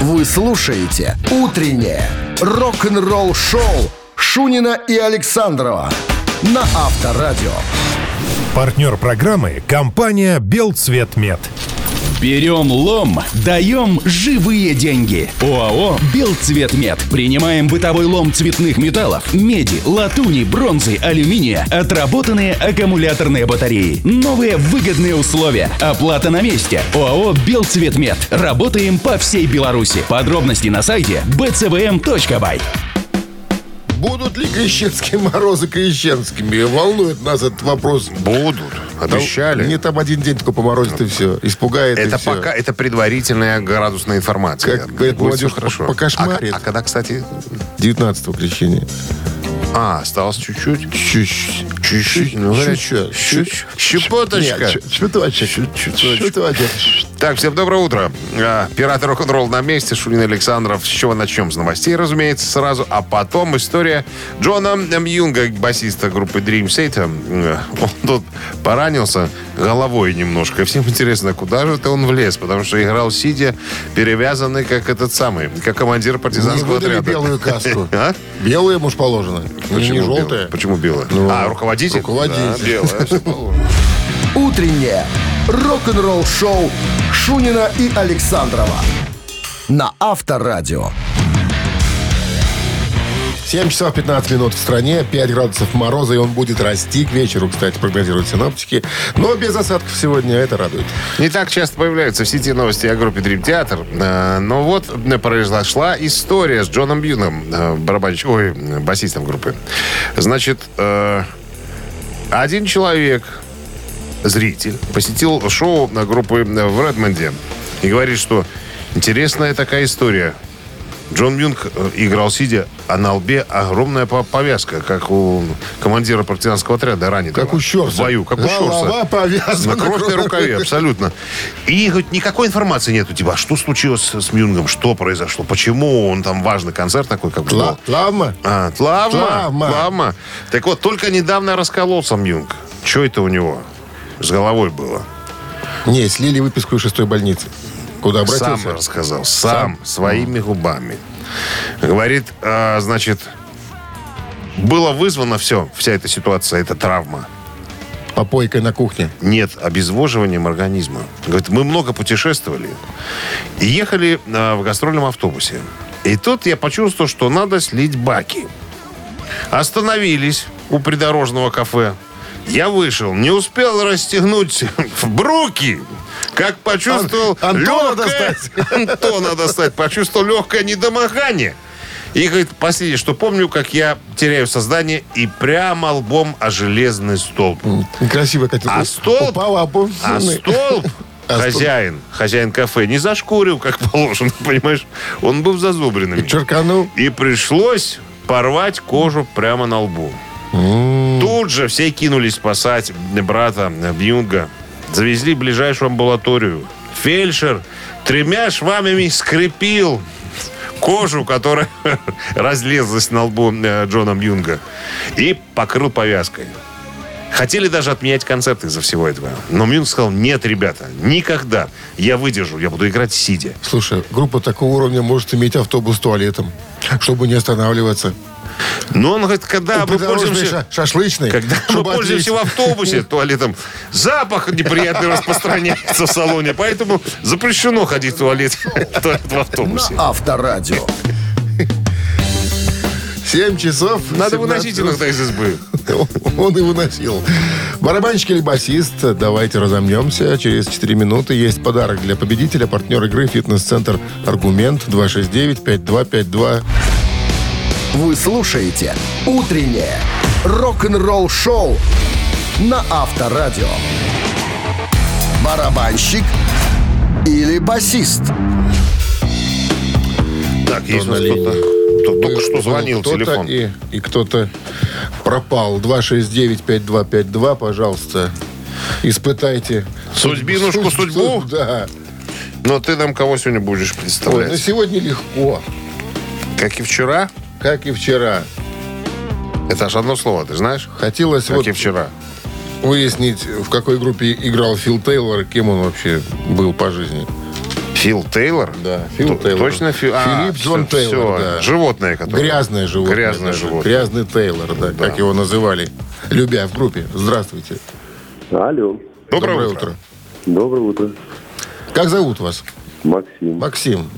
Вы слушаете «Утреннее рок-н-ролл-шоу» Шунина и Александрова на Авторадио. Партнер программы – компания «Белцветмет». Берем лом, даем живые деньги. ОАО «Белцветмет». Принимаем бытовой лом цветных металлов, меди, латуни, бронзы, алюминия, отработанные аккумуляторные батареи. Новые выгодные условия. Оплата на месте. ОАО «Белцветмет». Работаем по всей Беларуси. Подробности на сайте bcvm.by. Будут ли крещенские морозы крещенскими? Волнует нас этот вопрос. Будут. Обещали. Там, не там один день только поморозит и все. Испугает это и все. пока это предварительная градусная информация. Как говорит молодежь, хорошо. покошмарит. А, а когда, кстати, 19 крещения. а, осталось чуть-чуть. Чуть-чуть. Чуть-чуть. Ну, чуть- Щепоточка. Чуточек. Чуточек. Так, всем доброе утро. А, Пираты рок-н-ролл на месте. Шулин Александров. С чего начнем? С новостей, разумеется, сразу. А потом история Джона Мьюнга, басиста группы Dream Theater. Э, Он тут поранился головой немножко. Всем интересно, куда же это он влез? Потому что играл сидя, перевязанный, как этот самый, как командир Не партизанского отряда. белую каску. А? Белую ему положено. Не Почему белая? желтая. Почему белая? Ну, а, руководитель? Руководитель. Да, белая. положено. «Утреннее рок-н-ролл-шоу» Шунина и Александрова на Авторадио. 7 часов 15 минут в стране, 5 градусов мороза, и он будет расти к вечеру, кстати, прогнозируют синоптики. Но без осадков сегодня, это радует. Не так часто появляются в сети новости о группе Dream Theater. Э, Но вот э, произошла история с Джоном Бьюном, э, барабанщиком, ой, басистом группы. Значит, один человек, зритель, посетил шоу на группы в Редмонде и говорит, что интересная такая история. Джон Бьюнг э, играл сидя, а на лбе огромная по- повязка, как у командира партизанского отряда раненого. Как у Щорса. В бою, как у Голова Щорса. повязана. На кровь на рукаве, абсолютно. И говорит, никакой информации нету. Типа, а что случилось с Мюнгом? Что произошло? Почему он там важный концерт такой, как. Тла- что? Травма? А, травма. Травма. Травма. Так вот, только недавно раскололся Мюнг. Что это у него с головой было? Не, слили выписку из шестой больницы. Куда Сам обратился? рассказал. Сам, своими губами. Говорит, а, значит, было вызвано все, вся эта ситуация, эта травма. Попойкой на кухне. нет обезвоживанием организма. Говорит, мы много путешествовали и ехали а, в гастрольном автобусе. И тут я почувствовал, что надо слить баки. Остановились у придорожного кафе. Я вышел, не успел расстегнуть бруки, как почувствовал Ан- Антона легкое... Антона достать. Почувствовал легкое недомогание. И говорит, последнее, что помню, как я теряю сознание и прямо лбом о железный столб. Красиво, как А столб? Упал, а пол- А столб А хозяин, хозяин кафе, не зашкурил, как положено, понимаешь? Он был зазубренным. Черканул. И пришлось порвать кожу прямо на лбу. Тут же все кинулись спасать брата Бьюнга. Завезли в ближайшую амбулаторию. Фельдшер тремя швами скрепил кожу, которая разлезлась на лбу э, Джона Бьюнга. И покрыл повязкой. Хотели даже отменять концерт из-за всего этого. Но Мюнг сказал, нет, ребята, никогда. Я выдержу, я буду играть сидя. Слушай, группа такого уровня может иметь автобус с туалетом, чтобы не останавливаться. Но он говорит, когда мы пользуемся... ша- шашлычный. Когда мы пользуемся в автобусе туалетом, запах неприятный распространяется в салоне, поэтому запрещено ходить в туалет, в туалет в автобусе. Авторадио. 7 часов. Надо 17 выносить иногда из избы. Он и выносил. Барабанщик или басист, давайте разомнемся. Через 4 минуты есть подарок для победителя. Партнер игры «Фитнес-центр Аргумент» 269-5252. Вы слушаете «Утреннее рок-н-ролл-шоу» на Авторадио. Барабанщик или басист? Так, есть у на нас кто-то. Кто- Только что звонил кто-то телефон. И, и кто-то пропал. 269-5252, пожалуйста. Испытайте. Судьбинушку, судьбу? Да. Но ты нам кого сегодня будешь Ой, ну представлять? сегодня легко, Как и вчера? Как и вчера. Это аж одно слово, ты знаешь? Хотелось Как вот и вчера. выяснить, в какой группе играл Фил Тейлор, и кем он вообще был по жизни. Фил Тейлор? Да, Фил Т- Тейлор. Точно Фил? А, Филипп Джон Тейлор, всё. да. Животное, которое... Грязное животное. Грязное даже. животное. Грязный Тейлор, да, как его называли. Любя в группе. Здравствуйте. Алло. Доброе, утро. Доброе утро. Как зовут вас? Максим. Максим.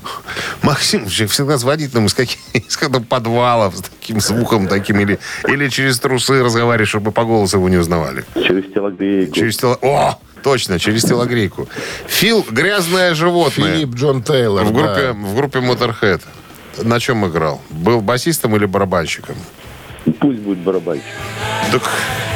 Максим вообще всегда звонит нам из каких из какого-то подвалов с таким звуком таким или, или через трусы разговаривает, чтобы по голосу его не узнавали. Через телогрейку. Через тело... О! Точно, через телогрейку. Фил «Грязное животное» Филипп Джон Тейлор. в группе, да. в группе Motorhead. На чем играл? Был басистом или барабанщиком? Пусть будет барабанщик. Так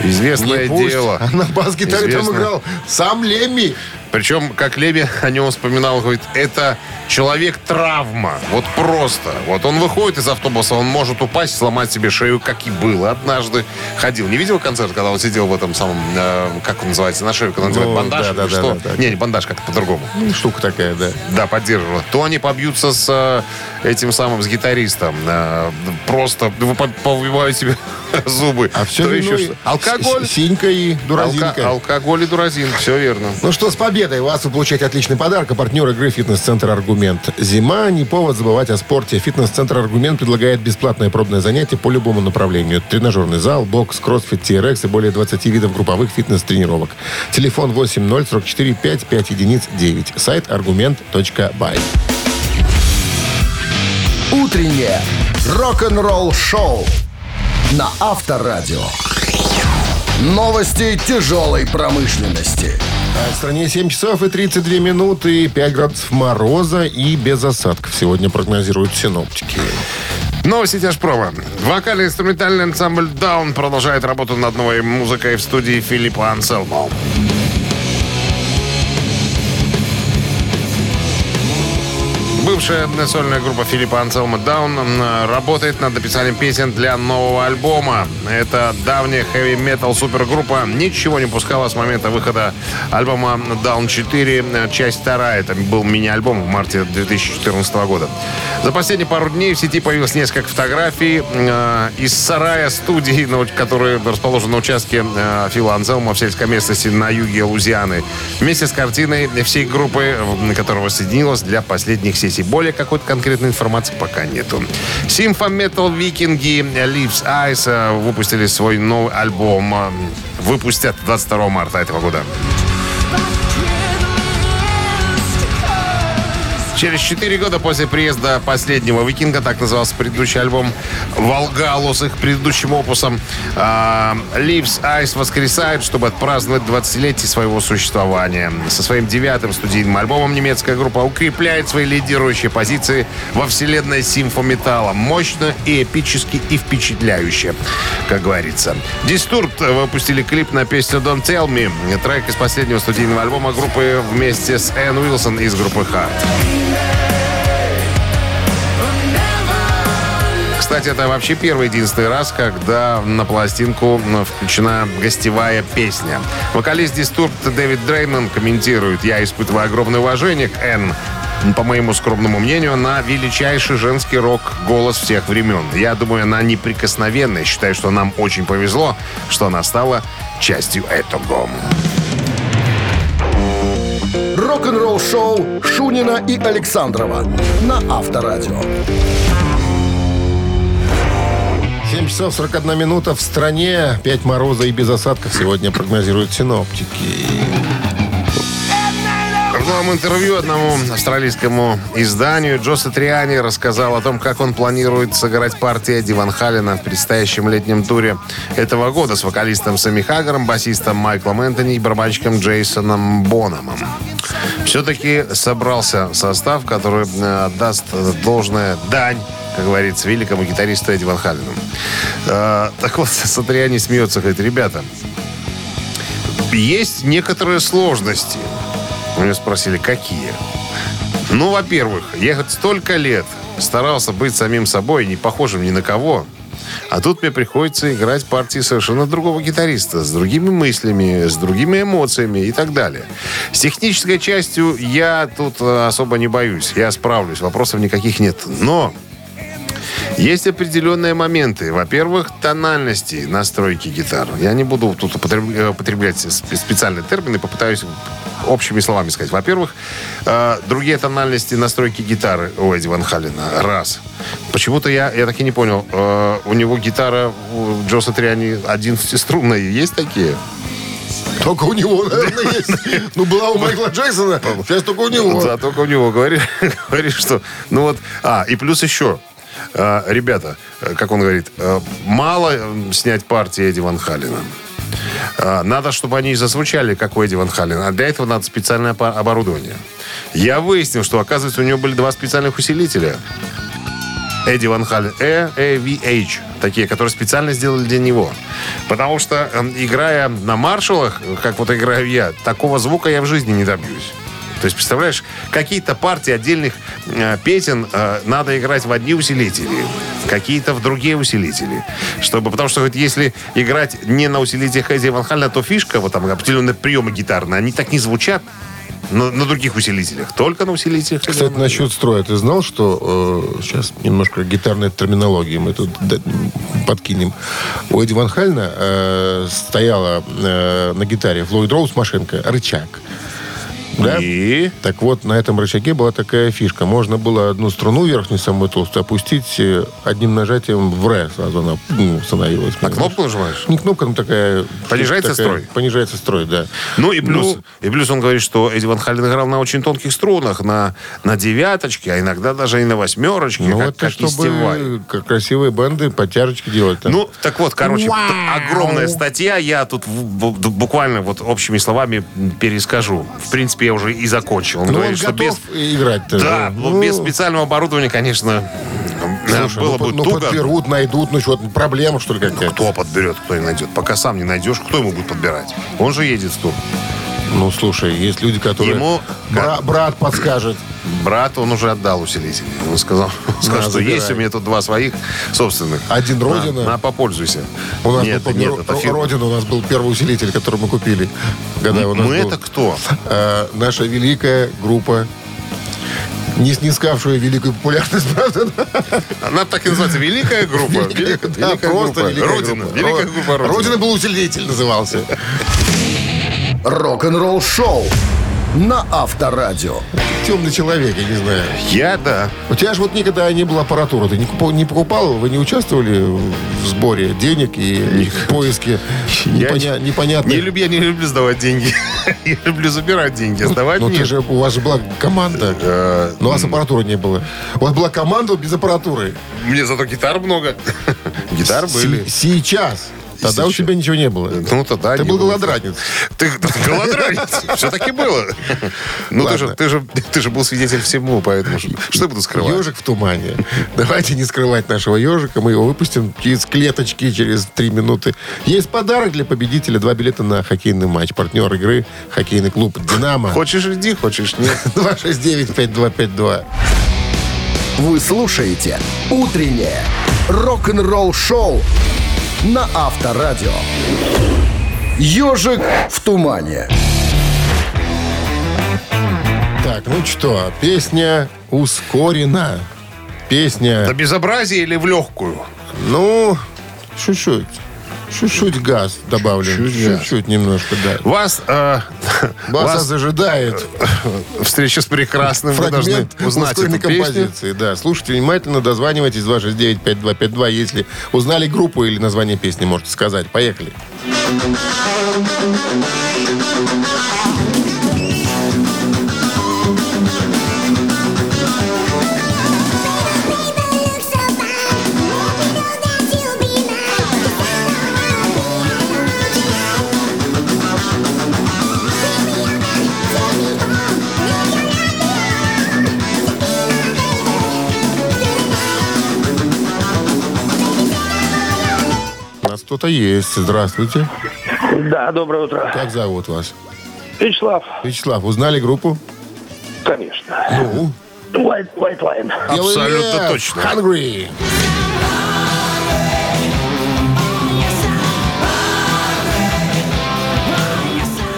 известное Не пусть, дело. А на бас-гитаре там играл сам Лемми. Причем, как Леви о нем вспоминал, говорит, это человек-травма. Вот просто. Вот он выходит из автобуса, он может упасть, сломать себе шею, как и было. Однажды ходил. Не видел концерт, когда он сидел в этом самом, э, как он называется, на шею, когда он Ну, надевает бандаж? да, да, или да, что? да, да. Не, не бандаж, как-то по-другому. Ну, Штука такая, да. Да, поддерживала. То они побьются с э, этим самым, с гитаристом. э, просто по- повыбивают себе зубы. А все еще что? Алкоголь. Синька и дуразинка. Алкоголь и дуразин. Все верно. Ну что, с победой вас вы получаете отличный подарок. А партнер игры «Фитнес-центр Аргумент». Зима, не повод забывать о спорте. «Фитнес-центр Аргумент» предлагает бесплатное пробное занятие по любому направлению. Тренажерный зал, бокс, кроссфит, TRX и более 20 видов групповых фитнес-тренировок. Телефон 8044 55 единиц 9. Сайт аргумент.бай. Утреннее рок-н-ролл-шоу на Авторадио. Новости тяжелой промышленности. В стране 7 часов и 32 минуты, 5 градусов мороза и без осадков. Сегодня прогнозируют синоптики. Новости тяжпрома. Вокально-инструментальный ансамбль «Даун» продолжает работу над новой музыкой в студии Филиппа Анселмо. Бывшая сольная группа Филиппа Анселма Даун работает над написанием песен для нового альбома. Это давняя хэви-метал супергруппа. Ничего не пускала с момента выхода альбома Down 4, э, часть вторая. Это был мини-альбом в марте 2014 года. За последние пару дней в сети появилось несколько фотографий э, из сарая студии, на уч- который расположен на участке э, Фила Анселма в сельской местности на юге Лузианы. Вместе с картиной всей группы, которая воссоединилась для последних сессий. Более какой-то конкретной информации пока нету. Metal Викинги Leaves Eyes э, выпустили свой новый альбом. э, Выпустят 22 марта этого года. Через 4 года после приезда последнего «Викинга», так назывался предыдущий альбом «Волгалу» с их предыдущим опусом, а, Leaves Eyes воскресает, чтобы отпраздновать 20-летие своего существования. Со своим девятым студийным альбомом немецкая группа укрепляет свои лидирующие позиции во вселенной симфометалла. Мощно и эпически и впечатляюще, как говорится. Дистурб выпустили клип на песню «Don't Tell Me», трек из последнего студийного альбома группы вместе с Энн Уилсон из группы «Харт». Кстати, это вообще первый единственный раз, когда на пластинку включена гостевая песня. Вокалист Дистурб Дэвид Дрейман комментирует «Я испытываю огромное уважение к Энн. По моему скромному мнению, она величайший женский рок-голос всех времен. Я думаю, она неприкосновенная. Считаю, что нам очень повезло, что она стала частью этого. Рок-н-ролл-шоу Шунина и Александрова на Авторадио. 7 часов 41 минута в стране. 5 мороза и без осадков сегодня прогнозируют синоптики. В новом интервью одному австралийскому изданию Джо Сатриани рассказал о том, как он планирует сыграть партию Эдди Ван Халлена в предстоящем летнем туре этого года с вокалистом Сэмми Хаггером, басистом Майклом Энтони и барабанщиком Джейсоном Бономом. Все-таки собрался состав, который э, отдаст должное дань как говорится, великому гитаристу Эдди Ван Халлену. Э, так вот, Сатриани смеется, говорит, ребята, есть некоторые сложности. У меня спросили, какие? Ну, во-первых, я хоть столько лет старался быть самим собой, не похожим ни на кого. А тут мне приходится играть партии совершенно другого гитариста, с другими мыслями, с другими эмоциями и так далее. С технической частью я тут э, особо не боюсь. Я справлюсь, вопросов никаких нет. Но есть определенные моменты. Во-первых, тональности настройки гитар. Я не буду тут э, употреблять сп- специальные термины, попытаюсь общими словами сказать. Во-первых, э, другие тональности настройки гитары у Эдди Ван Халлена. Раз. Почему-то я, я так и не понял. э, у него гитара у Джо Сатриани 11-струнная. Есть такие? Только у него, наверное, есть. Ну, была у Майкла Джексона, сейчас только у него. Да, только у него говорит, говорит, что... Ну вот, а, и плюс еще. Э, ребята, э, как он говорит, э, мало э, снять партии Эдди Ван Халлена. Э, надо, чтобы они зазвучали, как у Эдди Ван Халлена. А для этого надо специальное оборудование. Я выяснил, что, оказывается, у него были два специальных усилителя. Эдди Ван Халлен. Э, AVH. Такие, которые специально сделали для него. Потому что, э, играя на маршалах, как вот играю я, такого звука я в жизни не добьюсь. То есть, представляешь, какие-то партии отдельных э, песен э, надо играть в одни усилители, какие-то в другие усилители. Чтобы, потому что вот если играть не на усилителях Эдди Ван Халлена, то фишка, вот там определенные приемы гитарные, они так не звучат на, на других усилителях, только на усилителях. Кстати, насчет строя. Ты знал, что... э, сейчас немножко гитарной терминологии мы тут подкинем. У Эдди Ван Хальна э, стояла э, на гитаре Флойд Роуз машинка, рычаг. Да? И? Так вот, на этом рычаге была такая фишка. Можно было одну струну верхнюю, самую толстую, опустить э, одним нажатием в ре. Сразу она ну, становилась. На кнопку нажимаешь? Не кнопка, но такая... Понижается такая- строй? Понижается строй, да. Ну и плюс, Ну, и плюс он говорит, что Эдди Ван Халлен играл на очень тонких струнах, на, на девяточке, а иногда даже и на восьмерочке, ну, как, это как чтобы как красивые банды подтяжечки делать. Там. Ну, так вот, короче, т- огромная статья. Я тут буквально вот общими словами перескажу. В принципе, я уже и закончил. Он Ну, он что без... готов играть-то. Да, Ну, ну, без специального оборудования, конечно, да, слушай, было ну, бы ну, туго. подберут, найдут, ну что, проблема, что ли, какая-то? Кто подберет, кто не найдет. Пока сам не найдешь, кто ему будет подбирать? Он же едет в тур. Ну, слушай, есть люди, которые... Ему- Бра- брат подскажет. Брат, он уже отдал усилитель. Он сказал, сказал что забирай. есть у меня тут два своих собственных. Один На, Родина. На, попользуйся. У нас нет, был, нет, это фирма. Родина, у нас был первый усилитель, который мы купили. Когда нас Мы был, это кто? э, наша великая группа, не снискавшая великую популярность, правда? Она так и называется. Великая группа. Великая, Да, великая просто группа. великая Родина. группа. Великая группа Родина. Родина был усилитель, назывался. Рок-н-ролл шоу на Авторадио. Темный человек, я не знаю. Я, да. У тебя же вот никогда не было аппаратуры. Ты не, купал, не покупал, вы не участвовали в сборе денег и в поиске непоня- непонятных... Не люблю, я не люблю сдавать деньги. Я люблю забирать деньги. Сдавать Ну, нет. ты же, у вас же была команда. Но у вас аппаратуры не было. У вас была команда без аппаратуры. Мне зато гитар много. Гитар были. Сейчас. Тогда у тебя ничего не было. Ну, тогда Ты был голодранец. Ты, голодранец. Все-таки было. Ну, ты же, ты, же, ты же был свидетель всему, поэтому что, я буду скрывать? Ежик в тумане. Давайте не скрывать нашего ежика. Мы его выпустим через клеточки, через три минуты. Есть подарок для победителя. Два билета на хоккейный матч. Партнер игры хоккейный клуб «Динамо». Хочешь иди, хочешь нет. 269-5252. Вы слушаете «Утреннее рок-н-ролл-шоу» на Авторадио. «Ежик в тумане». Так, ну что, песня ускорена. Песня, На безобразие или в легкую? ну, чуть-чуть. Чуть-чуть газ добавлен. Чуть-чуть немножко, да. Вас, э, Вас вас ожидает встреча с прекрасным. Вы должны узнать эту композиции. Да, слушайте внимательно, дозванивайтесь 269-5252, если узнали группу или название песни, можете сказать. Поехали. У кто-то есть. Здравствуйте. Да, доброе утро. Как зовут вас? Вячеслав, Вячеслав, узнали группу? конечно. Ну, White, White Line. Абсолютно точно. Hungry.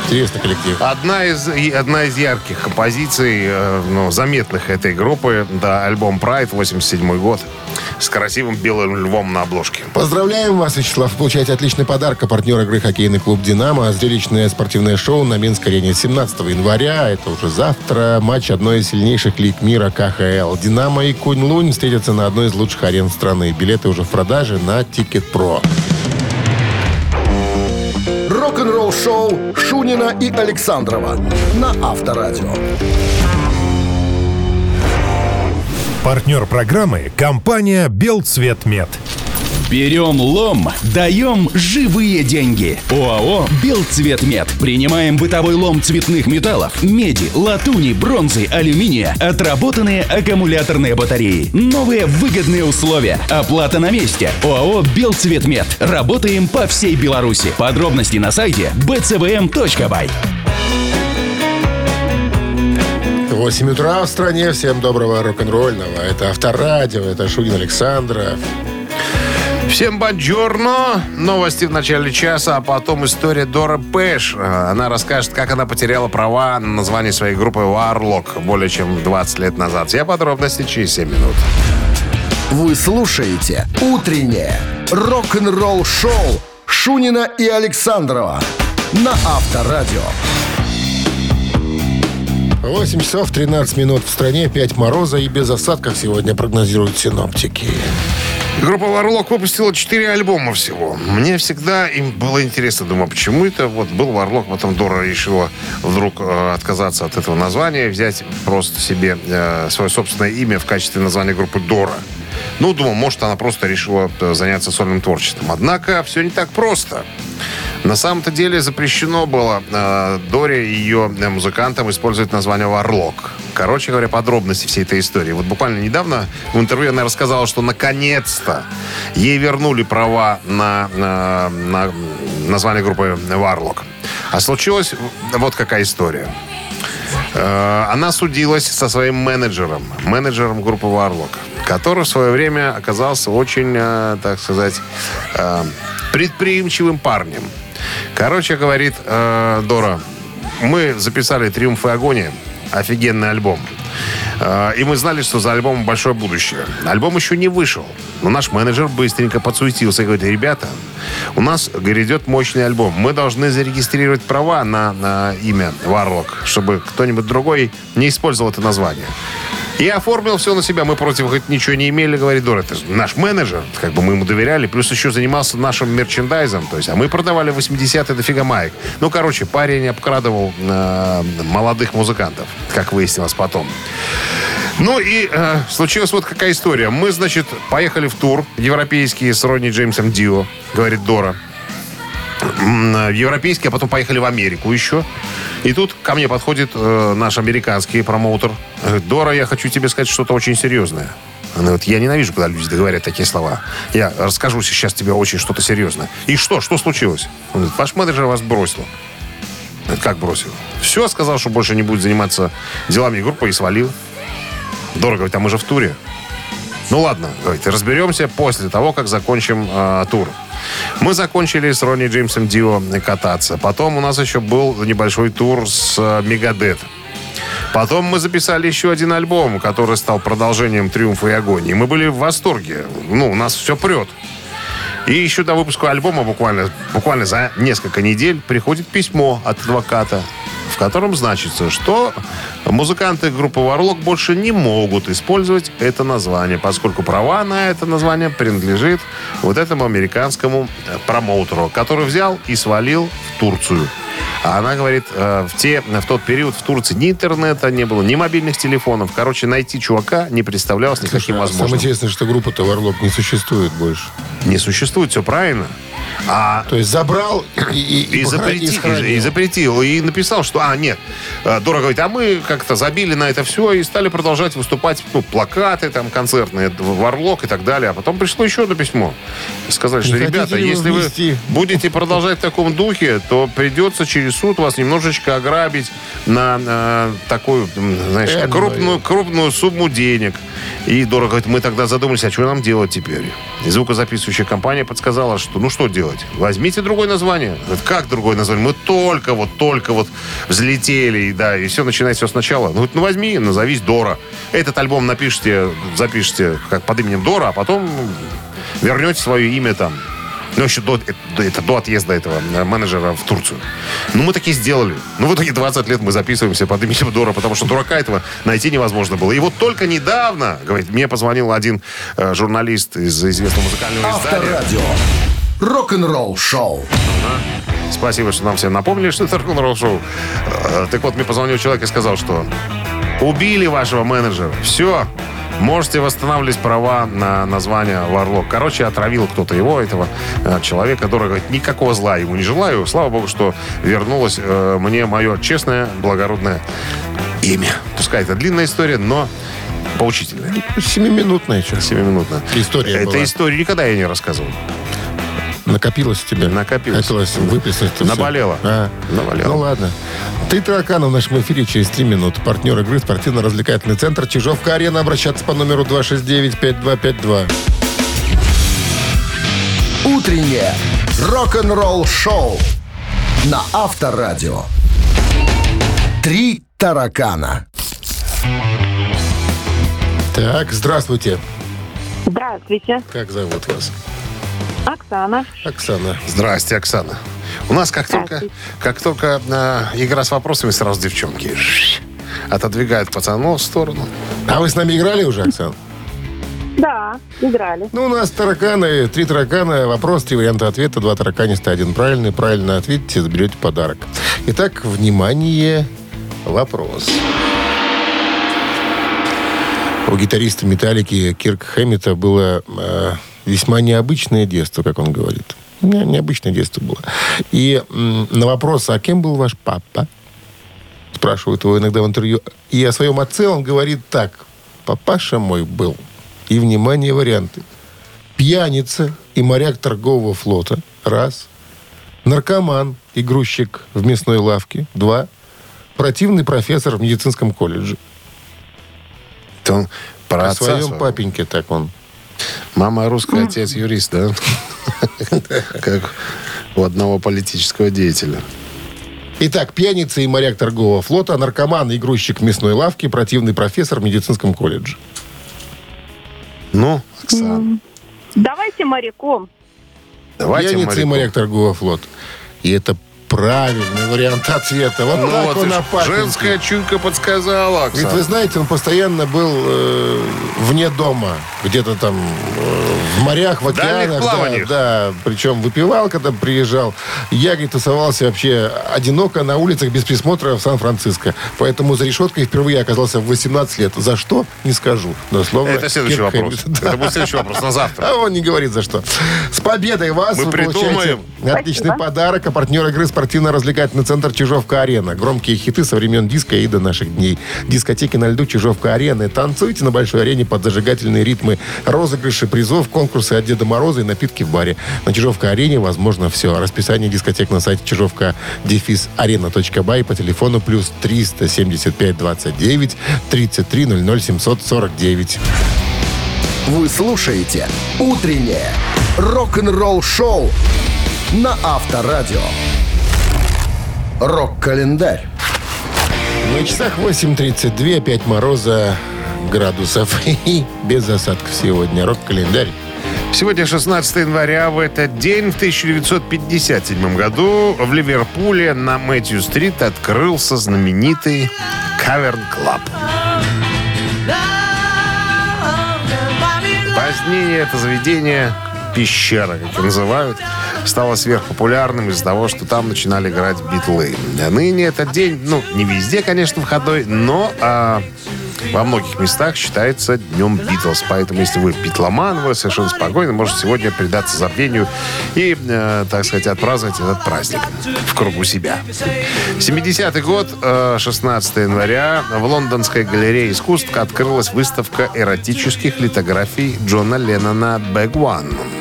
Интересный коллектив. Одна из, одна из ярких композиций, э, ну, заметных этой группы, да, альбом Pride, 87 год, с красивым белым львом на обложке. Поздравляем вас, Вячеслав. Получаете отличный подарок. А партнер игры хоккейный клуб «Динамо». Зрелищное спортивное шоу на Минской арене 17 января. Это уже завтра. Матч одной из сильнейших лиг мира КХЛ. «Динамо» и «Кунь-Лунь» встретятся на одной из лучших арен страны. Билеты уже в продаже на Тикет.Про. Рок-н-ролл шоу Шунина и Александрова на Авторадио. Партнер программы – компания «Белцветмет». Берем лом, даем живые деньги. ОАО «Белцветмет». Принимаем бытовой лом цветных металлов, меди, латуни, бронзы, алюминия, отработанные аккумуляторные батареи. Новые выгодные условия. Оплата на месте. ОАО «Белцветмет». Работаем по всей Беларуси. Подробности на сайте bcvm.by. 8 утра в стране. Всем доброго рок-н-ролльного. Это Авторадио, это Шунин Александров. Всем бонжорно! Новости в начале часа, а потом история Дора Пэш. Э, Она расскажет, как она потеряла права на название своей группы Warlock более чем 20 лет назад. Все подробности через 7 минут. Вы слушаете «Утреннее рок-н-ролл-шоу» Шунина и Александрова на Авторадио. 8 часов 13 минут в стране, 5 мороза и без осадков сегодня прогнозируют синоптики. Группа Warlock выпустила 4 альбома всего. Мне всегда им было интересно. Думаю, почему это вот был Warlock, потом Дора решила вдруг э, отказаться от этого названия, взять просто себе э, свое собственное имя в качестве названия группы Дора. Ну, думаю, может, она просто решила э, заняться сольным творчеством. Однако все не так просто. На самом-то деле запрещено было э, Доре и ее э, музыкантам использовать название Варлок. Короче говоря, подробности всей этой истории. Вот буквально недавно в интервью она рассказала, что наконец-то ей вернули права на, на, на название группы Варлок. А случилась вот какая история. Э, Она судилась со своим менеджером, менеджером группы Warlock, который в свое время оказался очень, э, так сказать, э, предприимчивым парнем. Короче, говорит э, Дора, мы записали «Триумф и агония», офигенный альбом. Э, И мы знали, что за альбомом большое будущее. Альбом еще не вышел. Но наш менеджер быстренько подсуетился и говорит, ребята, у нас, идет мощный альбом. Мы должны зарегистрировать права на, на имя Warlock, чтобы кто-нибудь другой не использовал это название. И оформил все на себя. Мы против говорит, ничего не имели, говорит Дора. Это наш менеджер, как бы мы ему доверяли. Плюс еще занимался нашим мерчендайзом. То есть, а мы продавали 80-е дофига маек. Ну, короче, парень обкрадывал э, молодых музыкантов, как выяснилось потом. Ну и э, случилась вот какая история. Мы, значит, поехали в тур европейский с Ронни Джеймсом Дио, говорит Дора. Э, Европейский, а потом поехали в Америку еще. И тут ко мне подходит э, наш американский промоутер. Говорит, Дора, я хочу тебе сказать что-то очень серьезное. Она говорит, я ненавижу, когда люди говорят такие слова. Я расскажу сейчас тебе очень что-то серьезное. И что? Что случилось? Он говорит, ваш менеджер вас бросил. Говорит, как бросил? Все, сказал, что больше не будет заниматься делами группы и свалил. Дора говорит, а мы же в туре. Ну ладно, говорит, разберемся после того, как закончим э, тур. Мы закончили с Ронни Джеймсом Дио кататься. Потом у нас еще был небольшой тур с э, Мегадет. Потом мы записали еще один альбом, который стал продолжением «Триумфа и агонии». Мы были в восторге. Ну, у нас все прет. И еще до выпуска альбома буквально, буквально за несколько недель приходит письмо от адвоката, в котором значится, что музыканты группы Warlock больше не могут использовать это название, поскольку права на это название принадлежит вот этому американскому э, промоутеру, который взял и свалил в Турцию. А она говорит, э, в, те, в тот период в Турции ни интернета не было, ни мобильных телефонов. Короче, найти чувака не представлялось никаким Слушай, а возможным. Самое интересное, что группа-то Варлок не существует больше. Не существует, все правильно. А То есть забрал и, и, и, запретил, и, и запретил, и написал, что, а, нет, Э, Дора говорит, а мы как-то забили на это все и стали продолжать выступать, ну, плакаты там концертные, Варлок и так далее. А потом пришло еще одно письмо. Сказали, что, Не ребята, если вы внести?» будете продолжать в таком духе, то придется через суд вас немножечко ограбить на э, такую, знаешь, Энную. крупную, крупную сумму денег. И Дора говорит, мы тогда задумались, а что нам делать теперь? И звукозаписывающая компания подсказала, что ну что делать? Возьмите другое название. Говорит, как другое название? Мы только вот, только вот взлетели, и да, и все начинается все сначала. Ну, говорит, ну возьми, назовись Дора. Этот альбом напишите, запишите как под именем Дора, а потом вернете свое имя там. Ну, еще до, это, это до отъезда этого э, менеджера в Турцию. Ну, мы таки сделали. Ну, в итоге 20 лет мы записываемся под именем Дора, потому что дурака этого найти невозможно было. И вот только недавно, говорит, мне позвонил один э, журналист из известного музыкального издания. Авторадио. Рок-н-ролл шоу. Спасибо, что нам всем напомнили, что это рок-н-ролл шоу. Э, Так вот, мне позвонил человек и сказал, что убили вашего менеджера. Все. Можете восстанавливать права на название Варлок. Короче, отравил кто-то его, этого э, человека, говорит, никакого зла ему не желаю. Слава богу, что вернулось э, мне мое честное, благородное имя. Пускай это длинная история, но поучительная. Семиминутная что. Семиминутная. История Эта была. история никогда я не рассказывал. Накопилось у тебя? Накопилось. Хотелось всё. Наболело. А, Наболело. Ну ладно. Три таракана в нашем эфире через три минуты. Партнер игры спортивно-развлекательный центр Чижовка-Арена. Обращаться по номеру 269-5252. Утреннее рок-н-ролл шоу на Авторадио. Три таракана. Так, здравствуйте. Здравствуйте, Как зовут вас? Оксана. Оксана. Здрасте, Оксана. У нас как только, как только э, игра с вопросами, сразу девчонки отодвигают пацанов в сторону. А вы с нами играли уже, Оксана? Да, играли. Ну, у нас тараканы, три таракана, вопрос, три варианта ответа, два тараканиста, один правильный. Правильно ответите, заберете подарок. Итак, внимание, вопрос. У гитариста «Металлики» Кирк Хэммита было э, весьма необычное детство, как он говорит. Не- необычное детство было. И на вопрос, а кем был ваш папа? Спрашивают его иногда в интервью. И о своем отце он говорит так. Папаша мой был. И, внимание, варианты. Пьяница и моряк торгового флота. Раз. Наркоман и грузчик в мясной лавке. Два. Противный профессор в медицинском колледже. Это он про О отца своем своего. папеньке так он. Мама русская, отец юрист, да? Как у одного политического деятеля. Итак, пьяница и моряк торгового флота, наркоман и грузчик мясной лавке, противный профессор в медицинском колледже. Ну, Оксана, Давайте моряком. давайте пьяница и моряку. моряк торгового флота. И это правильный вариант ответа. Вот Ну так вот, он и о папеньке. женская чуйка подсказала, Ведь вы Оксана. знаете, он постоянно был э, вне дома, где-то там э, в морях, в океанах. Да, да, причем выпивал, когда приезжал. Я, говорит, тусовался вообще одиноко на улицах без присмотра в Сан-Франциско. Поэтому за решеткой впервые оказался в 18 лет. За что? Не скажу. Дословно. Это следующий Кирк вопрос. Да. Это будет следующий вопрос на завтра. А он не говорит за что. С победой вас! Мы Вы придумаем. Отличный Спасибо. подарок. А партнер игры спортивно-развлекательный центр Чижовка-Арена. Громкие хиты со времен диска и до наших дней. Дискотеки на льду Чижовка-Арены. Танцуйте на большой арене под зажигательные ритмы. Розыгрыши призов, конкурсы от Деда Мороза и напитки в баре. На Чижовка-Арене возможно все. Расписание дискотек на сайте чижовка дефис арена.бай по телефону плюс 375 29 33 00 749. Вы слушаете «Утреннее рок-н-ролл шоу» на Авторадио. Рок-календарь. На часах 8.32, 5 мороза градусов и без осадков сегодня. Рок-календарь. Сегодня 16 января. В этот день, в 1957 году, в Ливерпуле на Мэтью-стрит открылся знаменитый Cavern Club. Позднее это заведение пещера, как его называют, стало сверхпопулярным из-за того, что там начинали играть битлы. А Ныне этот день, ну, не везде, конечно, выходной, но а, во многих местах считается днем Битлз. Поэтому, если вы битломан, вы совершенно спокойно можете сегодня предаться забвению и, э, так сказать, отпраздновать этот праздник в кругу себя. 70-й год, э, 16 января, в лондонской галерее искусств открылась выставка эротических литографий Джона Леннона «Бэг One».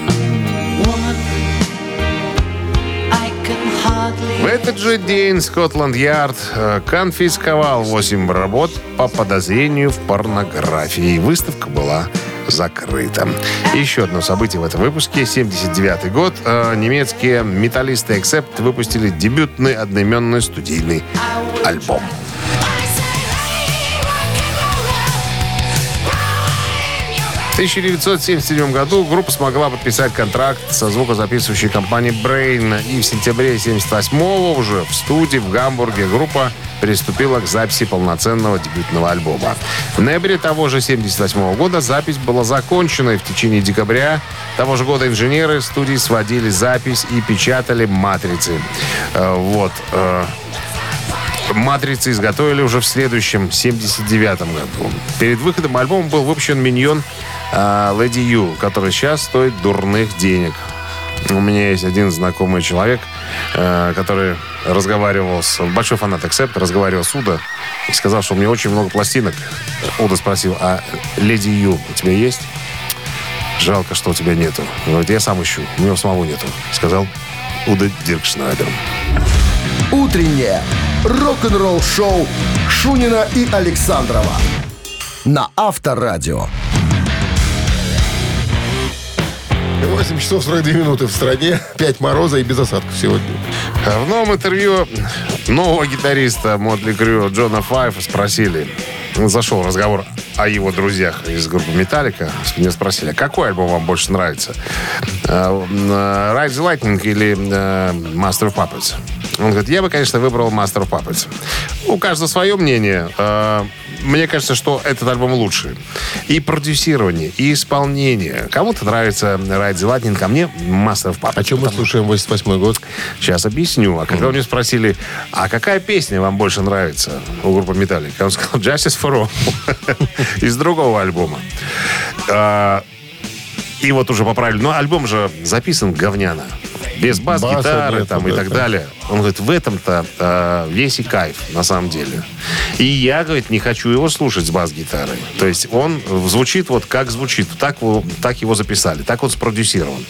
Этот же день Скотланд-Ярд конфисковал 8 работ по подозрению в порнографии. Выставка была закрыта. Еще одно событие в этом выпуске. 79 год. Э, Немецкие металлисты Accept выпустили дебютный одноименный студийный альбом. 1977 году группа смогла подписать контракт со звукозаписывающей компанией Brain. И в сентябре 1978 уже в студии в Гамбурге группа приступила к записи полноценного дебютного альбома. В ноябре того же 1978 года запись была закончена, и в течение декабря того же года инженеры студии сводили запись и печатали матрицы. Э, Вот. э, Матрицы изготовили уже в следующем, 79 году. Перед выходом альбома был выпущен миньон Леди Ю, который сейчас стоит дурных денег. У меня есть один знакомый человек, э, который разговаривал с... Большой фанат Accept, разговаривал с Уда. и Сказал, что у меня очень много пластинок. Уда спросил, а Леди Ю у тебя есть? Жалко, что у тебя нету. Он говорит, я сам ищу. У него самого нету. Сказал Уда Диркшнайдер. Утреннее рок-н-ролл-шоу Шунина и Александрова на Авторадио. 8 часов 42 минуты в стране. 5 мороза и без осадков сегодня. А В новом интервью нового гитариста Mötley Crüe Джона Файва спросили, ну, зашел разговор о его друзьях из группы Металлика. Меня спросили, а какой альбом вам больше нравится? Ride the Lightning или э, Master of Puppets? Он говорит, я бы, конечно, выбрал Master of Puppets. У каждого свое мнение. Э, Мне кажется, что этот альбом лучше. И продюсирование, и исполнение. Кому-то нравится the Lightning, а мне Master of Puppets. О чем мы слушаем 88 год? Сейчас объясню. А когда у него спросили, а какая песня вам больше нравится у группы Металлика? Он сказал Justice for All из другого альбома. А, И вот уже поправили. Но альбом же записан говняно. Без Баса бас-гитары нету, там и так далее. Он говорит, в этом-то а, весь и кайф, на самом деле. И я, говорит, не хочу его слушать с бас-гитарой. То есть он звучит вот как звучит. Так, его- так его записали, так он спродюсирован.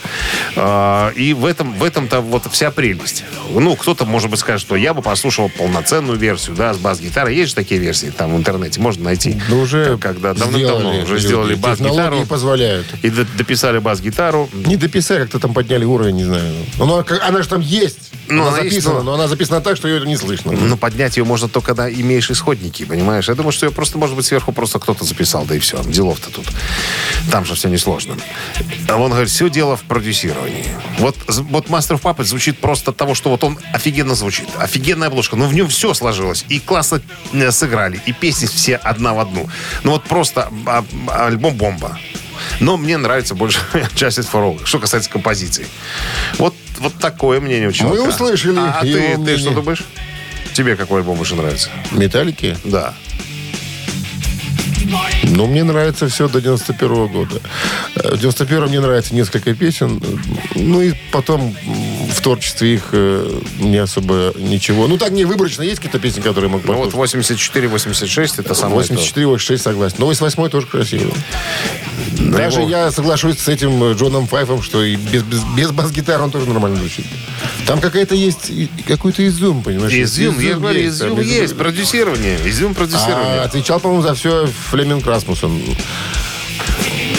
А, И в этом, в этом-то вот вся прелесть. Ну, кто-то, может быть, скажет, что я бы послушал полноценную версию, да, с бас-гитарой. Есть же такие версии там в интернете, можно найти. Ну, уже когда давным-давно уже сделали бас-гитару. Позволяют. И дописали бас-гитару. Не дописали, как-то там подняли уровень, не знаю. Но она, как- она же там есть. Ну, она она есть, записана, но- но она записана так, что ее не слышно. Но поднять ее можно только, когда имеешь исходники, понимаешь? Я думаю, что ее просто, может быть, сверху просто кто-то записал, да и все. Делов-то тут. Там же все несложно. А он говорит, все дело в продюсировании. Вот, вот Master of Puppets звучит просто от того, что вот он офигенно звучит. Офигенная обложка. Но в нем все сложилось. И классно э, сыграли. И песни все одна в одну. Ну вот просто а- а- альбом бомба. Но мне нравится больше Justice for All, что касается композиции. Вот, вот такое мнение у человека. услышали А, а ты, ты что думаешь? Тебе какой альбом больше нравится? Металлики? Да. Ну, мне нравится все до 91 года. Э, В 91 мне нравится несколько песен. Ну, и потом в творчестве их э, не особо ничего. Ну, так не выборочно. Есть какие-то песни, которые могу Ну вот послушать? 84-86 это самое то. 84, 86 согласен. Но 88 тоже красиво. Даже его- я соглашусь с этим э, Джоном Файфом, что и без, без, без бас-гитары он тоже нормально звучит. Там какая-то есть, какой-то изюм, понимаешь? Изюм, я говорю, есть, изюм там, есть, продюсирование, изюм А продюсирование. отвечал, по-моему, за все Флеминг Расмуссен.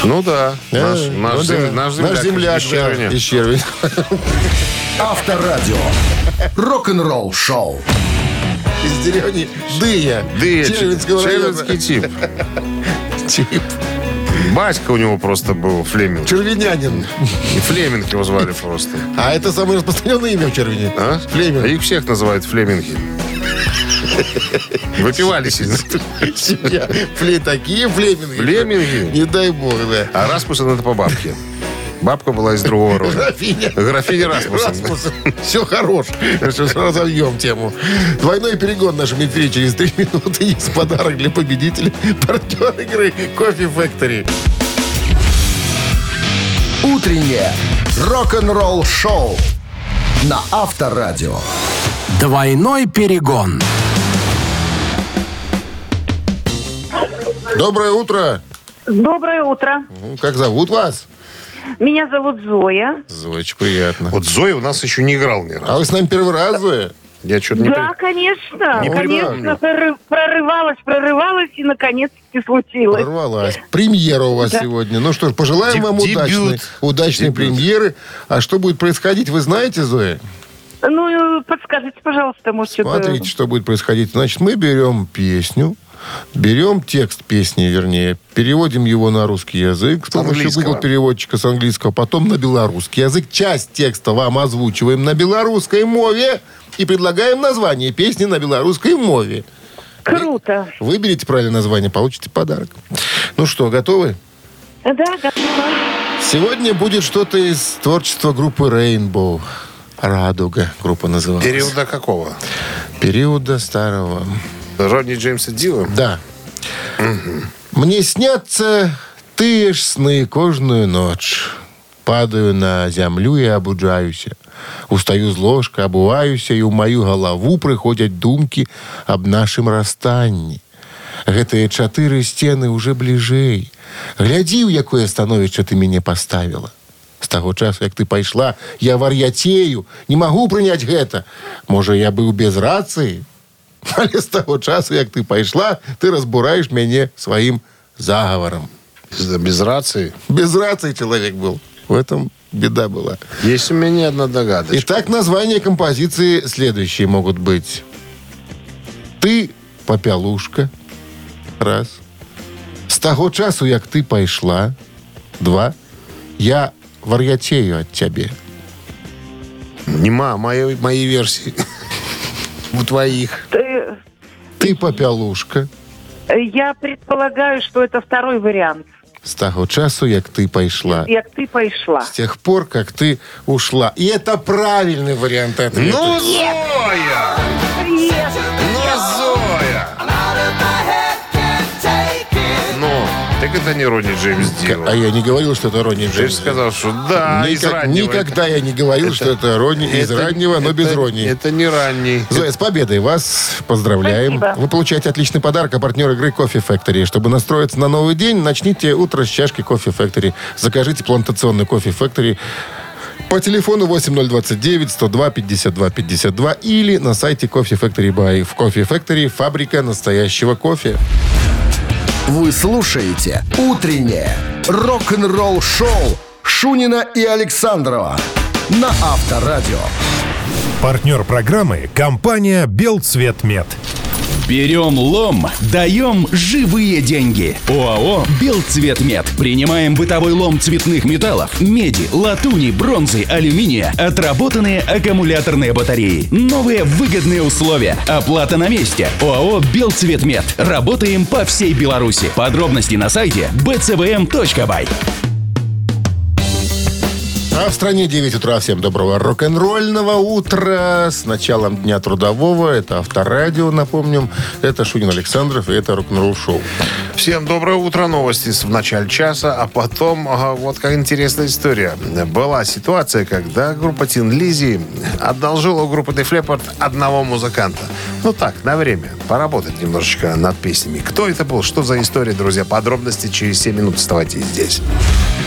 Ну да, наш, Э, наш, ну зем- да. наш земляк, земляк, из да, Червеня. из Червеня. Авторадио. Рок-н-ролл шоу. Из деревни Дыя. Дыя, Челябинского района. Челябинский тип. Тип. Батька у него просто был Флеминг. Червенянин. И Флеминг его звали просто. А это самое распространенное имя в Червене. А? Флеминг. Их всех называют Флеминги. Выпивали сильно. Семья. Фле, такие флеминги. Флеминги. Не дай бог, да. А Распусон это по бабке. Бабка была из другого рода. Графиня. Графиня. Расмуссен. Все хорош. Разовьем тему. Двойной перегон в нашем эфире через три минуты. Есть подарок для победителя. Партнер игры Кофе Factory. Утреннее рок-н-ролл шоу на Авторадио. Двойной перегон. Доброе утро. Доброе утро. Ну, Как зовут вас? Меня зовут Зоя. Зоич, приятно. Вот Зоя у нас еще не играл ни разу. А вы с нами первый раз, Зоя? Я что-то не... Да, при- конечно, Не конечно, прорывалась, прорывалась и наконец-таки случилось. Прорвалась. Премьера у вас Да. сегодня. Ну что ж, пожелаем Деб- вам удачной, дебют. удачной Дебют. премьеры. А что будет происходить, вы знаете, Зоя? Ну, подскажите, пожалуйста, может, что-то... Смотрите, что будет происходить. Значит, мы берем песню, берем текст песни, вернее, переводим его на русский язык с помощью. Google переводчика с английского, потом на белорусский язык. Часть текста вам озвучиваем на белорусской мове и предлагаем название песни на белорусской мове. Круто. Выберите правильное название, получите подарок. Ну что, готовы? Да, готова. Сегодня будет что-то из творчества группы Rainbow. Радуга группа называлась. Периода какого? Периода старого. Ронни Джеймса Дила? Да. Мне снятся тыя ж сны кожную ноч. Падаю на зямлю і абуджаюся. Устаю з ложка, абуваюся, і ў маю галаву прыходзяць думкі аб нашым расстанні. Гэтыя чатыры сцены уже бліжэй. Глядзі, у якое становішча ты мяне паставіла. З таго часу, як ты пайшла, я вар'яцею, не магу прыняць гэта. Можа, я быў без рацыі? Але з таго часу, як ты пайшла, ты разбураеш мяне сваім заговором. Без рации? Без рации человек был. В этом беда была. Есть у меня одна догадочка. Итак, названия композиции следующие могут быть. Ты попялушка. Раз. С таго часу, як ты пайшла. Два. Я вар'яцею от тебе. Нема моей, моей версии. У твоих. Э, Ты попялушка. Я предполагаю, что это второй вариант. С таго часу, як ты пайшла. Як ты пошла. С тех пор, как ты ушла. И это правильный вариант ответа. Ну, Зоя! Это не Ронни Джеймс Дила. А я не говорил, что это Ронни Ты же Джеймс. сказал, что да, из Никак- раннего. никогда я не говорил, что это Ронни из это- раннего, но без это- Ронни. Это не ранний. Зоя, с победой вас поздравляем. Спасибо. Вы получаете отличный подарок, а партнер игры Кофе Factory. Чтобы настроиться на новый день, начните утро с чашки Кофе Factory. Закажите плантационный Кофе Factory по телефону 8029 102 52 52 или на сайте Coffee Factory Buy. В Кофе Factory фабрика настоящего кофе. Вы слушаете «Утреннее рок-н-ролл-шоу» Шунина и Александрова на Авторадио. Партнер программы – компания «Белцветмет». Берем лом, даем живые деньги. ОАО «Белцветмет». Принимаем бытовой лом цветных металлов, меди, латуни, бронзы, алюминия, отработанные аккумуляторные батареи. Новые выгодные условия. Оплата на месте. ОАО «Белцветмет». Работаем по всей Беларуси. Подробности на сайте bcvm.by. А в стране 9 утра. Всем доброго рок-н-ролльного утра. С началом Дня Трудового. Это Авторадио, напомним. Это Шунин Александров и это рок-н-ролл шоу. Всем доброе утро. Новости в начале часа, а потом вот как интересная история. Была ситуация, когда группа Тин Лизи одолжила у группы Def одного музыканта. Ну так, на время. Поработать немножечко над песнями. Кто это был? Что за история, друзья? Подробности через 7 минут. Оставайтесь здесь.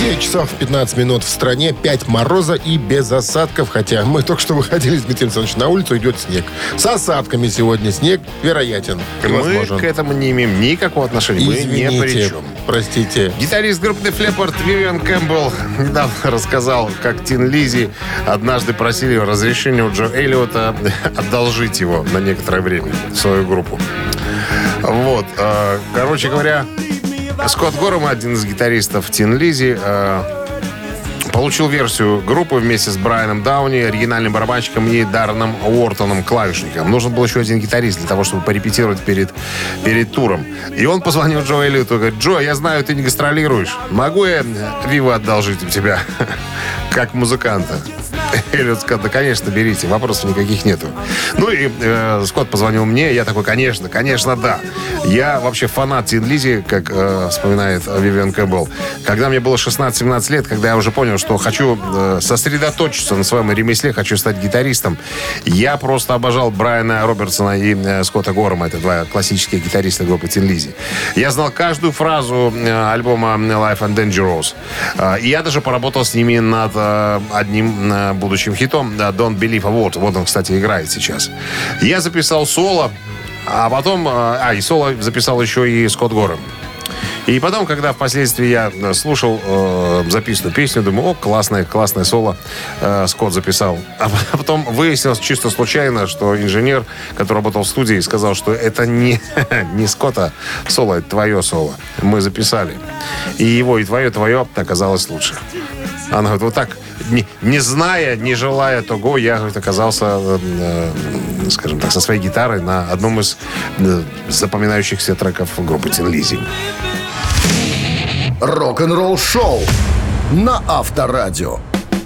9 часов 15 минут в стране, 5 мороза и без осадков. Хотя мы только что выходили с Дмитрием Александровичем на улицу, идет снег. С осадками сегодня снег вероятен. Мы возможен. к этому не имеем никакого отношения. Мы не при Извините, чем. простите. Гитарист группы Leppard Вивиан Кэмпбелл недавно рассказал, как Тин Лизи однажды просили разрешения у Джо Эллиота одолжить его на некоторое время в свою группу. Вот. э, Короче говоря, Скотт Гором, один из гитаристов Тин Лизи, э, получил версию группы вместе с Брайаном Дауни, оригинальным барабанщиком и Дарреном Уортоном, клавишником. Нужен был еще один гитарист для того, чтобы порепетировать перед, перед туром. И он позвонил Джо Эллиоту и говорит, Джо, я знаю, ты не гастролируешь. Могу я Вива одолжить у тебя как музыканта? Эллиот сказал, да, конечно, берите, вопросов никаких нету. Ну и э, Скотт позвонил мне, я такой, конечно, конечно, да. Я вообще фанат Тин Лизи, как э, вспоминает Вивиан Кэмпбелл. Когда мне было 16-17 лет, когда я уже понял, что хочу э, сосредоточиться на своем ремесле, хочу стать гитаристом, я просто обожал Брайана Робертсона и э, Скотта Горма, это два классических гитариста группы Тин Лизи. Я знал каждую фразу э, альбома Life and Dangerous. Э, и я даже поработал с ними над э, одним э, будущим хитом Don't Believe a Word. Вот он, кстати, играет сейчас. Я записал соло, а потом... э, А, и соло записал еще и Скотт Гором. И потом, когда впоследствии я э, слушал э, записанную песню, думаю, о, классное, классное соло э, Скотт записал. А потом выяснилось чисто случайно, что инженер, который работал в студии, сказал, что это не, не Скотта соло, это твое соло. Мы записали. И его, и твое, твое оказалось лучше. Она говорит, вот так, не, не зная, не желая того, я говорит, оказался, э, скажем так, со своей гитарой на одном из э, запоминающихся треков группы Тин Лизи. Рок-н-ролл шоу на Авторадио.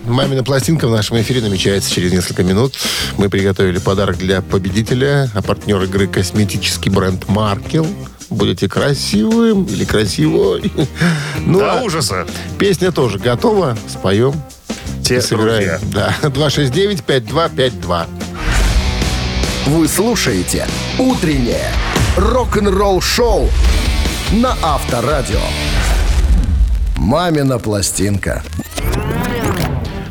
Мамина пластинка в нашем эфире намечается через несколько минут. Мы приготовили подарок для победителя, а партнер игры косметический бренд «Маркел». Будете красивым или красивой. Ну, До а ужаса. песня тоже готова. Споем Те и сыграем. Да, 269-5252. Вы слушаете «Утреннее рок-н-ролл шоу» на Авторадио. «Мамина пластинка».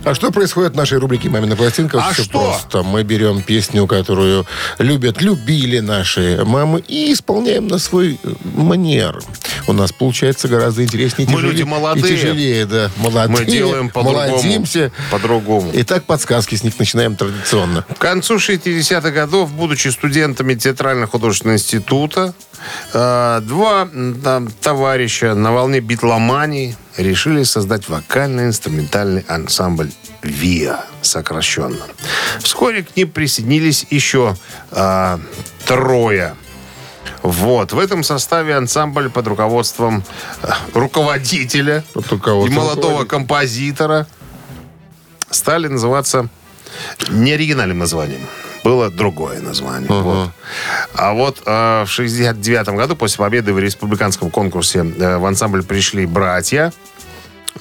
А что происходит в нашей рубрике «Мамина пластинка»? А Всё что? просто. Мы берем песню, которую любят, любили наши мамы, и исполняем на свой э, манер. У нас получается гораздо интереснее Мы тяжелее. люди молодые. И тяжелее, да. Молодые. Мы делаем по-другому. молодимся. По-другому. Итак, подсказки с них начинаем традиционно. К концу 60-х годов, будучи студентами Театрально-художественного института, э, два там, товарища на волне битломании решили создать вокально-инструментальный ансамбль ВИА, сокращенно. Вскоре к ним присоединились еще э, трое. Вот. В этом составе ансамбль под руководством э, руководителя Под руководством и молодого руководителя. композитора стали называться не оригинальным названием. Было другое название. Вот. А вот э, в 69 году, после победы в республиканском конкурсе, э, в ансамбль пришли братья.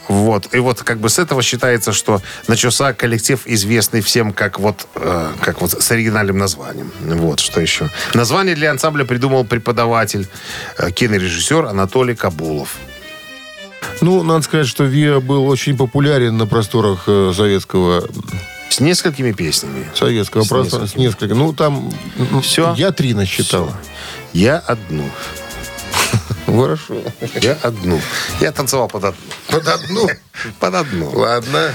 Вот. И вот как бы с этого считается, что начался коллектив, известный всем как вот, э, как вот с оригинальным названием. Вот, что еще. Название для ансамбля придумал преподаватель, э, кинорежиссер Анатолий Кабулов. Ну, надо сказать, что ВИА был очень популярен на просторах э, советского С несколькими песнями. советского С простора. С несколькими. Ну, там м, Всё? я три насчитал. Я одну. Хорошо. Я одну. Я танцевал под одну. Под одну. Под одну. Ладно.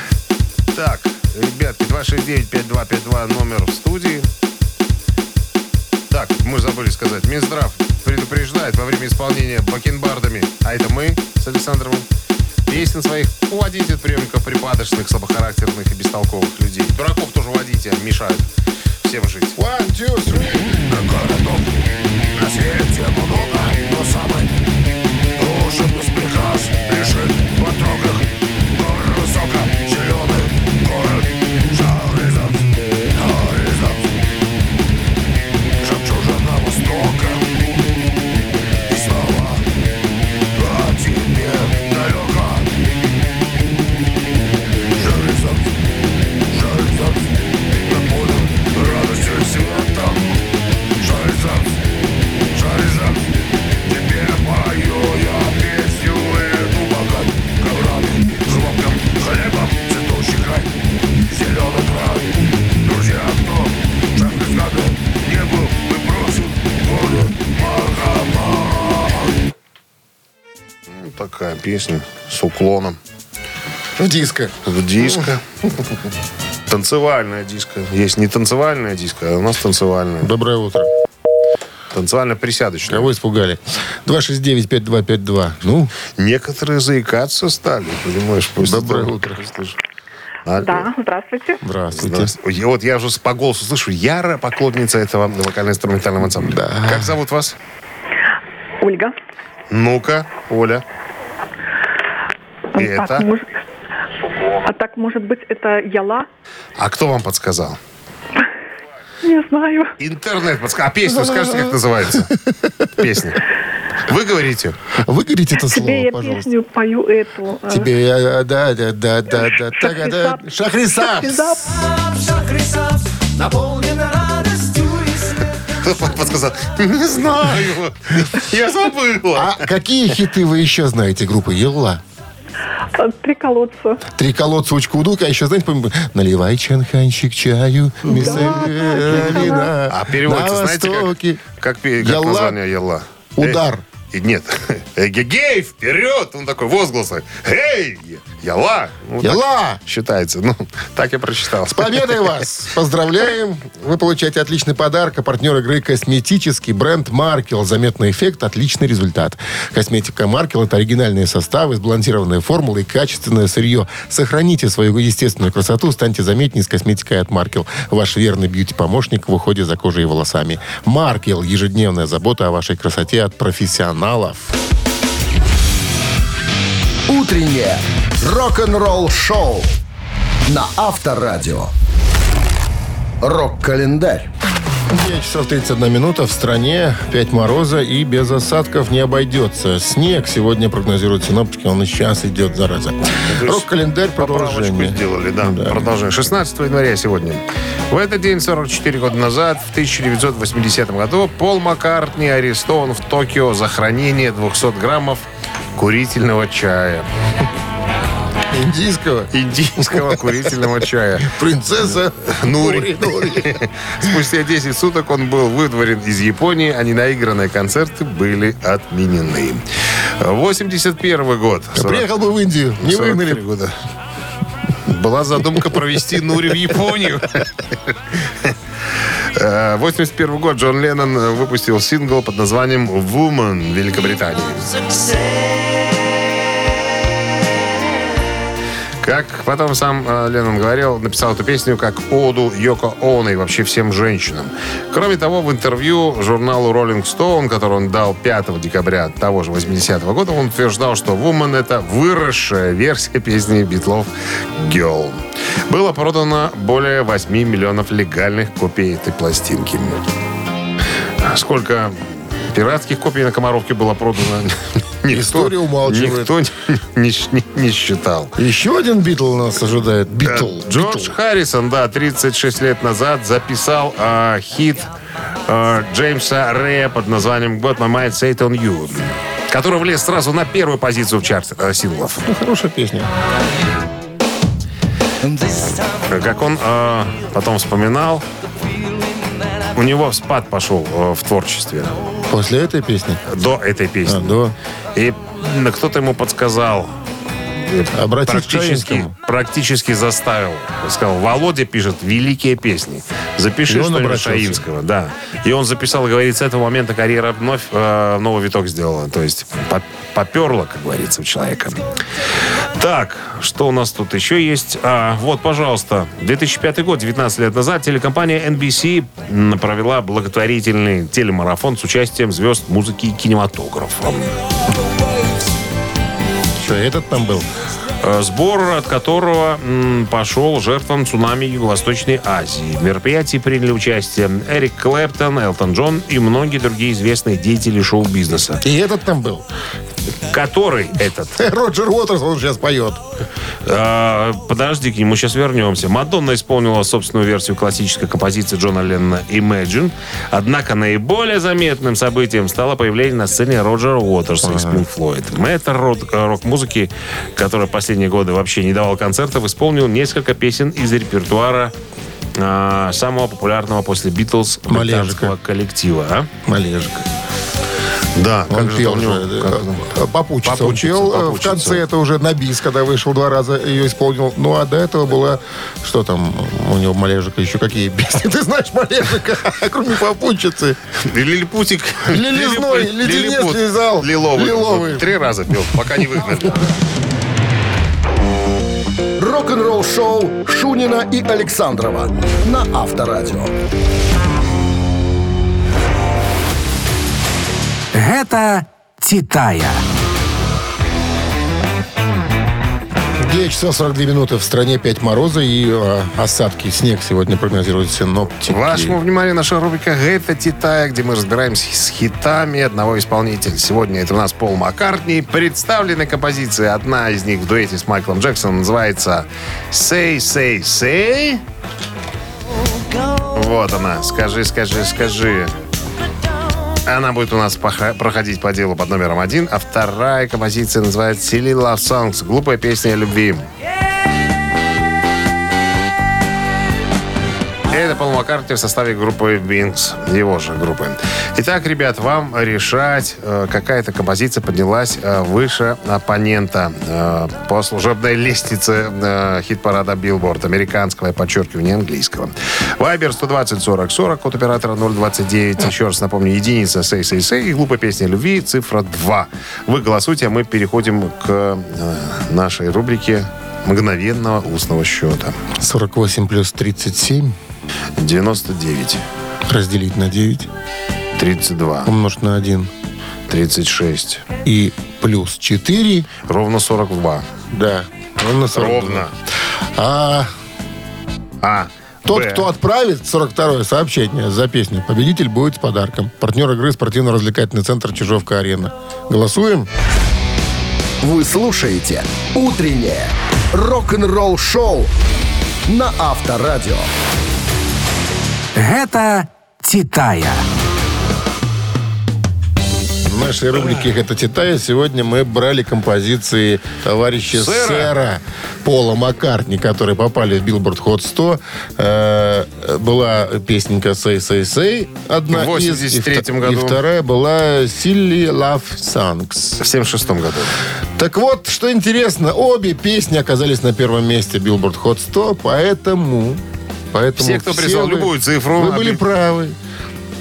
Так, ребятки, 269-5252 номер в студии. Так, мы забыли сказать. Минздрав предупреждает во время исполнения бакенбардами, а это мы с Александровым, песен своих уводите от приемников припадочных, слабохарактерных и бестолковых людей. Дураков тоже уводите, они мешают всем жить. One, two, three. Ну, такая песня с уклоном В диско. в диско. Танцевальная диско. Есть не танцевальная диско, а у нас танцевальная. Доброе утро. Танцевально-присядочная. Кого испугали? 269-5252. Ну, Некоторые заикаться стали, понимаешь? после Доброе того, утро. Алло. Да, здравствуйте. здравствуйте. Здравствуйте. Я- Вот я уже по голосу слышу, ярая поклонница этого вокально-инструментального ансамбля. Да. Как зовут вас? Ольга. Ну-ка, Оля. И Так, это? муж- А так, может быть, это Яла? А кто вам подсказал? Не знаю. Интернет подсказал. А песню скажете, как называется? Песня. Вы говорите. Вы говорите это Тебе слово, я пожалуйста. песню пою эту. э, Тебе, я- да, да, да, да, да, так, а, да. Шахрисап. Шахрисап. Кто подсказал? Не знаю. Я забыла. А какие хиты вы еще знаете группы Елла? Э, Три колодца. Три колодца учку удука, а еще, знаете, помню, наливай чанханчик чаю, вина. А переводится, на знаете, как, как, как название Ялла? Удар. И нет. Эгегей, вперед! Он такой, возгласы. Эй, Яла! Ну, Ялла! считается. Ну, так я прочитал. С победой вас! Поздравляем! Вы получаете отличный подарок. А партнер игры косметический бренд Маркел. Заметный эффект, отличный результат. Косметика Маркел – это оригинальные составы, сбалансированные формулы и качественное сырье. Сохраните свою естественную красоту, станьте заметнее с косметикой от Маркел. Ваш верный бьюти-помощник в уходе за кожей и волосами. Маркел – ежедневная забота о вашей красоте от профессионалов. Утреннее рок-н-ролл-шоу на Авторадио. Рок-календарь. 9 часов 31 минута. В стране 5 мороза и без осадков не обойдется. Снег сегодня прогнозируют синоптики. Он и сейчас идет, зараза. Рок-календарь продолжение. сделали, да. Да. Продолжение. 16 января сегодня. В этот день, 44 года назад, в 1980 году, Пол Маккартни арестован в Токио за хранение 200 граммов курительного чая. Индийского. Индийского курительного чая. Принцесса Нури. Спустя 10 суток он был выдворен из Японии, а ненаигранные концерты были отменены. 81 год. Приехал бы в Индию. Не 43 выгнали. года. Была задумка провести Нури в Японию. Э, 81 год Джон Леннон выпустил сингл под названием «Woman» в Великобритании. Как потом сам э, Леннон говорил, написал эту песню как оду Йоко Оно и вообще всем женщинам. Кроме того, в интервью журналу Rolling Stone, который он дал 5 декабря того же 80-го года, он утверждал, что «Woman» — это выросшая версия песни Битлов «Girl». Было продано более 8 миллионов легальных копий этой пластинки. А Сколько пиратских копий на Комаровке было продано, никто, История умалчивает. никто не, не- не считал. Еще один Битл нас ожидает. Битл. Э, Джордж Битл. Харрисон, да, 36 лет назад записал а, хит а, Джеймса Рэя под названием «Got my mind set on you», который влез сразу на первую позицию в чарте э, синглов. Ну, Хорошая песня. Как он э, потом вспоминал, у него спад пошел э, в творчестве После этой песни. до этой песни. А, да. И кто-то ему подсказал, Практически, практически заставил. Сказал, Володя пишет великие песни. Запиши что-нибудь. Шаинского. Да. И он записал, говорит, с этого момента карьера вновь э, новый виток сделала. То есть по- поперло, как говорится, у человека. Так, что у нас тут еще есть? А, вот, пожалуйста, 2005 год, 19 лет назад, телекомпания NBC провела благотворительный телемарафон с участием звезд музыки и кинематографа. Что, этот там был? Э, Сбор, от которого м, пошел жертвам цунами Юго-Восточной Азии. В мероприятии приняли участие Эрик Клэптон, Элтон Джон и многие другие известные деятели шоу-бизнеса. И этот там был. Который этот? Роджер Уотерс, он сейчас поет. Э, подожди, к нему сейчас вернемся. Мадонна исполнила собственную версию классической композиции Джона Леннона «Imagine». Однако наиболее заметным событием стало появление на сцене Роджера Уотерса из Pink Floyd. Мэтр э, рок-музыки, который последние годы вообще не давал концертов, исполнил несколько песен из репертуара э, самого популярного после Битлз коллектива. а? Малежик. Да, Он как же пел же, как- э, Попутчица. Он пел. э, В конце это уже на бис, когда вышел два раза, ее исполнил. Ну, а до этого была... Что там у него Малежика? Еще какие песни? Ты знаешь Малежика, кроме попутчицы. Лилипутик. Лилизной, леденец лизал. Лиловый. Лиловый. Три раза пел, пока не выгнали. Рок-н-ролл-шоу Шунина и Александрова на Авторадио. Гэта Титая. 9 часов 42 минуты в стране 5 мороза и э, осадки. Снег сегодня прогнозируют синоптики. Вашему вниманию наша рубрика «Это Титая», где мы разбираемся с хитами одного исполнителя. Сегодня это у нас Пол Маккартни. Представлены композиции. Одна из них в дуэте с Майклом Джексоном называется «Say, say, say». Вот она. Скажи, скажи, скажи. Она будет у нас проходить по делу под номером один, а вторая композиция называется «Silly Love Songs» — глупая песня о любви. Это Пол Маккартни в составе группы Wings, его же группы. Итак, ребят, вам решать, э, какая-то композиция поднялась э, выше оппонента э, по служебной лестнице хит-парада Billboard, американского, я подчеркиваю, не английского. Вайбер 120 40 40 от оператора 029. Еще раз напомню, единица сей сей сей и глупая песня любви, цифра 2. Вы голосуйте, а мы переходим к нашей рубрике мгновенного устного счета. 48 плюс 37 99. разделить на 9 32, умножить на 1 36, и плюс 4. ровно 42. Да, ровно 42. Ровно. А А. тот, Б. кто отправит 42-е сообщение за песню, победитель будет с подарком. Партнер игры спортивно-развлекательный центр Чижовка-Арена. Голосуем? Вы слушаете «Утреннее рок-н-ролл-шоу» на Авторадио. Гэта Титая. В нашей рубрике «Это Титая» сегодня мы брали композиции товарища Сэра. Сэра, Пола Маккартни, которые попали в Billboard Hot 100. Э, была песенка «Say, say, say» одна В из. и 83-м вто- году. И вторая была «Silly Love Songs». В 76 году. Так вот, что интересно, обе песни оказались на первом месте Billboard Hot 100, поэтому... поэтому Все, кто прислал вы- любую цифру, Вы были правы.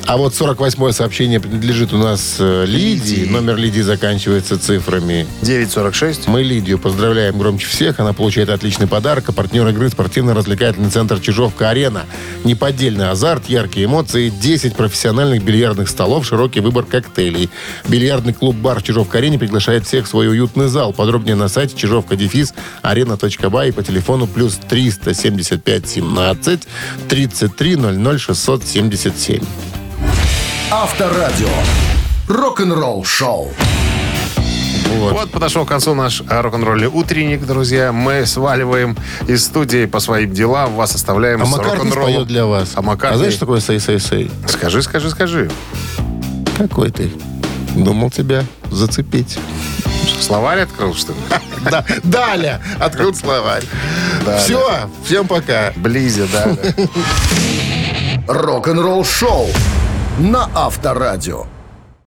А вот 48-е сообщение принадлежит у нас э, Лидии. Лидии. Номер Лидии заканчивается цифрами. 946. Мы Лидию поздравляем громче всех. Она получает отличный подарок. А партнер игры спортивно-развлекательный центр Чижовка-Арена. Неподдельный азарт, яркие эмоции, 10 профессиональных бильярдных столов, широкий выбор коктейлей. Бильярдный клуб-бар Чижовка-Арене приглашает всех в свой уютный зал. Подробнее на сайте чижовка-дефис арена.бай и по телефону плюс 375 17 33 00 677. Авторадио. Рок-н-ролл-шоу. Вот. подошел к концу наш э, рок-н-ролльный утренник, друзья. Мы сваливаем из студии по своим делам. Вас оставляем А с Маккартни споет для вас. А Маккартни... знаешь, что такое сей-сей-сей? Скажи, скажи, скажи. Какой ты? Думал тебя зацепить. Словарь открыл, что ли? Да, Далее. Открыл словарь. Все. Всем пока. Близи, да. Рок-н-ролл-шоу на Авторадио.